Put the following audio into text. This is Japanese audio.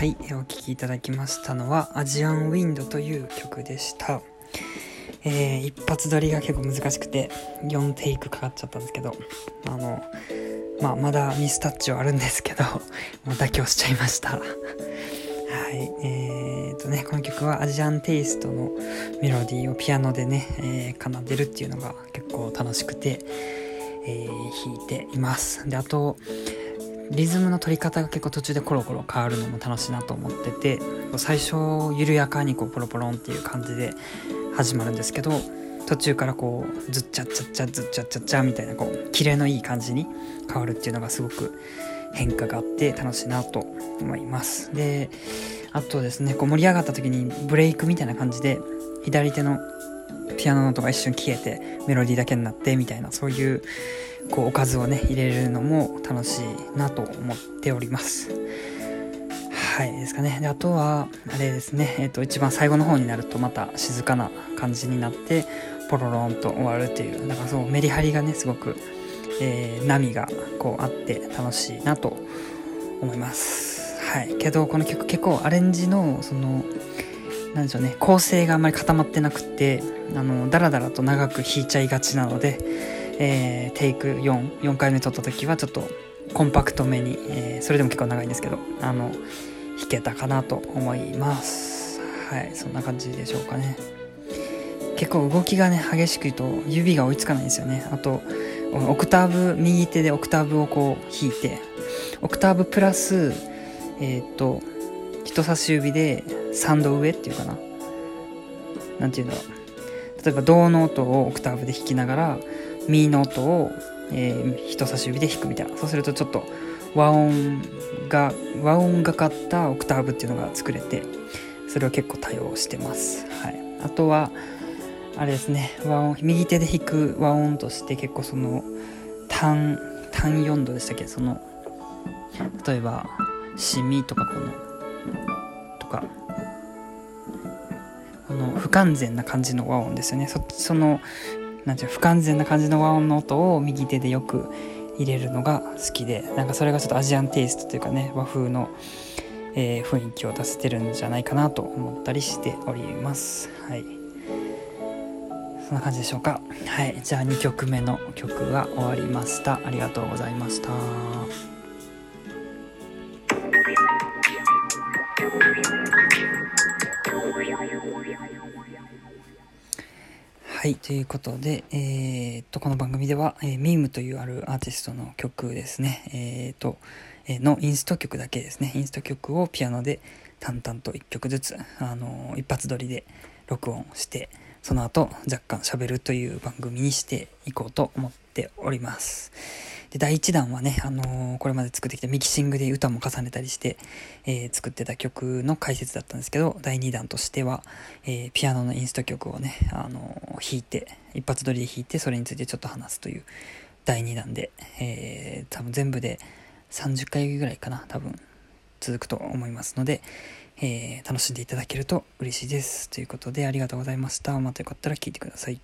はい、お聴きいただきましたのは、アジアンウィンドという曲でした。えー、一発撮りが結構難しくて、4テイクかかっちゃったんですけど、あの、まあ、まだミスタッチはあるんですけど、もう妥協しちゃいました。はい、えーとね、この曲はアジアンテイストのメロディーをピアノでね、えー、奏でるっていうのが結構楽しくて、えー、弾いています。で、あと、リズムの取り方が結構途中でコロコロ変わるのも楽しいなと思ってて最初緩やかにこうポロポロンっていう感じで始まるんですけど途中からこうズッチャッチャッチャズッチャッチャッチャみたいなこうキレのいい感じに変わるっていうのがすごく変化があって楽しいなと思います。であとですねこう盛り上がった時にブレイクみたいな感じで左手のピアノの音が一瞬消えてメロディーだけになってみたいなそういうこうおかずをね入れるのも楽しいなと思っております。はいですかね。であとはあれですね。えっ、と一番最後の方になるとまた静かな感じになってポロロンと終わるっていうなんかそうメリハリがねすごく、えー、波がこうあって楽しいなと思います。はいけどこの曲結構アレンジのそのなんでしょうね構成があんまり固まってなくてあのダラダラと長く弾いちゃいがちなのでえー、テイク4、4回目撮った時はちょっとコンパクトめに、えー、それでも結構長いんですけど、あの、弾けたかなと思います。はい、そんな感じでしょうかね。結構動きがね、激しく言うと指が追いつかないんですよね。あと、オクターブ、右手でオクターブをこう弾いて、オクターブプラス、えっ、と、人差し指で3度上っていうかな。なんていうんだろう。例えば、銅の音をオクターブで弾きながら、ミの音を、えー、人差し指で弾くみたいな。そうするとちょっと和音が和音がかったオクターブっていうのが作れてそれを結構多用してます、はい、あとはあれですね。和音右手で弾く和音として結構その単単4度でしたっけ？その例えば「しみ」とかこのとか。この不完全な感じの和音ですよね。そのなんていう不完全な感じの和音の音を右手でよく入れるのが好きでなんかそれがちょっとアジアンテイストというかね和風の、えー、雰囲気を出せてるんじゃないかなと思ったりしております。はい。そんな感じでしょうか。はい。じゃあ2曲目の曲が終わりました。ありがとうございました。はい、ということで、えー、っと、この番組では、えー、ミームというあるアーティストの曲ですね、えー、っと、えのインスト曲だけですね、インスト曲をピアノで淡々と1曲ずつ、あの一発撮りで録音して、その後若干喋るという番組にしていこうと思ってております。で、第1弾はね、あのー、これまで作ってきたミキシングで歌も重ねたりして、えー、作ってた曲の解説だったんですけど、第2弾としては、えー、ピアノのインスト曲をね、あの弾いて、一発撮りで弾いて、それについてちょっと話すという第2弾で、え多分全部で30回ぐらいかな、多分続くと思いますので、え楽しんでいただけると嬉しいです。ということで、ありがとうございました。またよかったら聞いてください。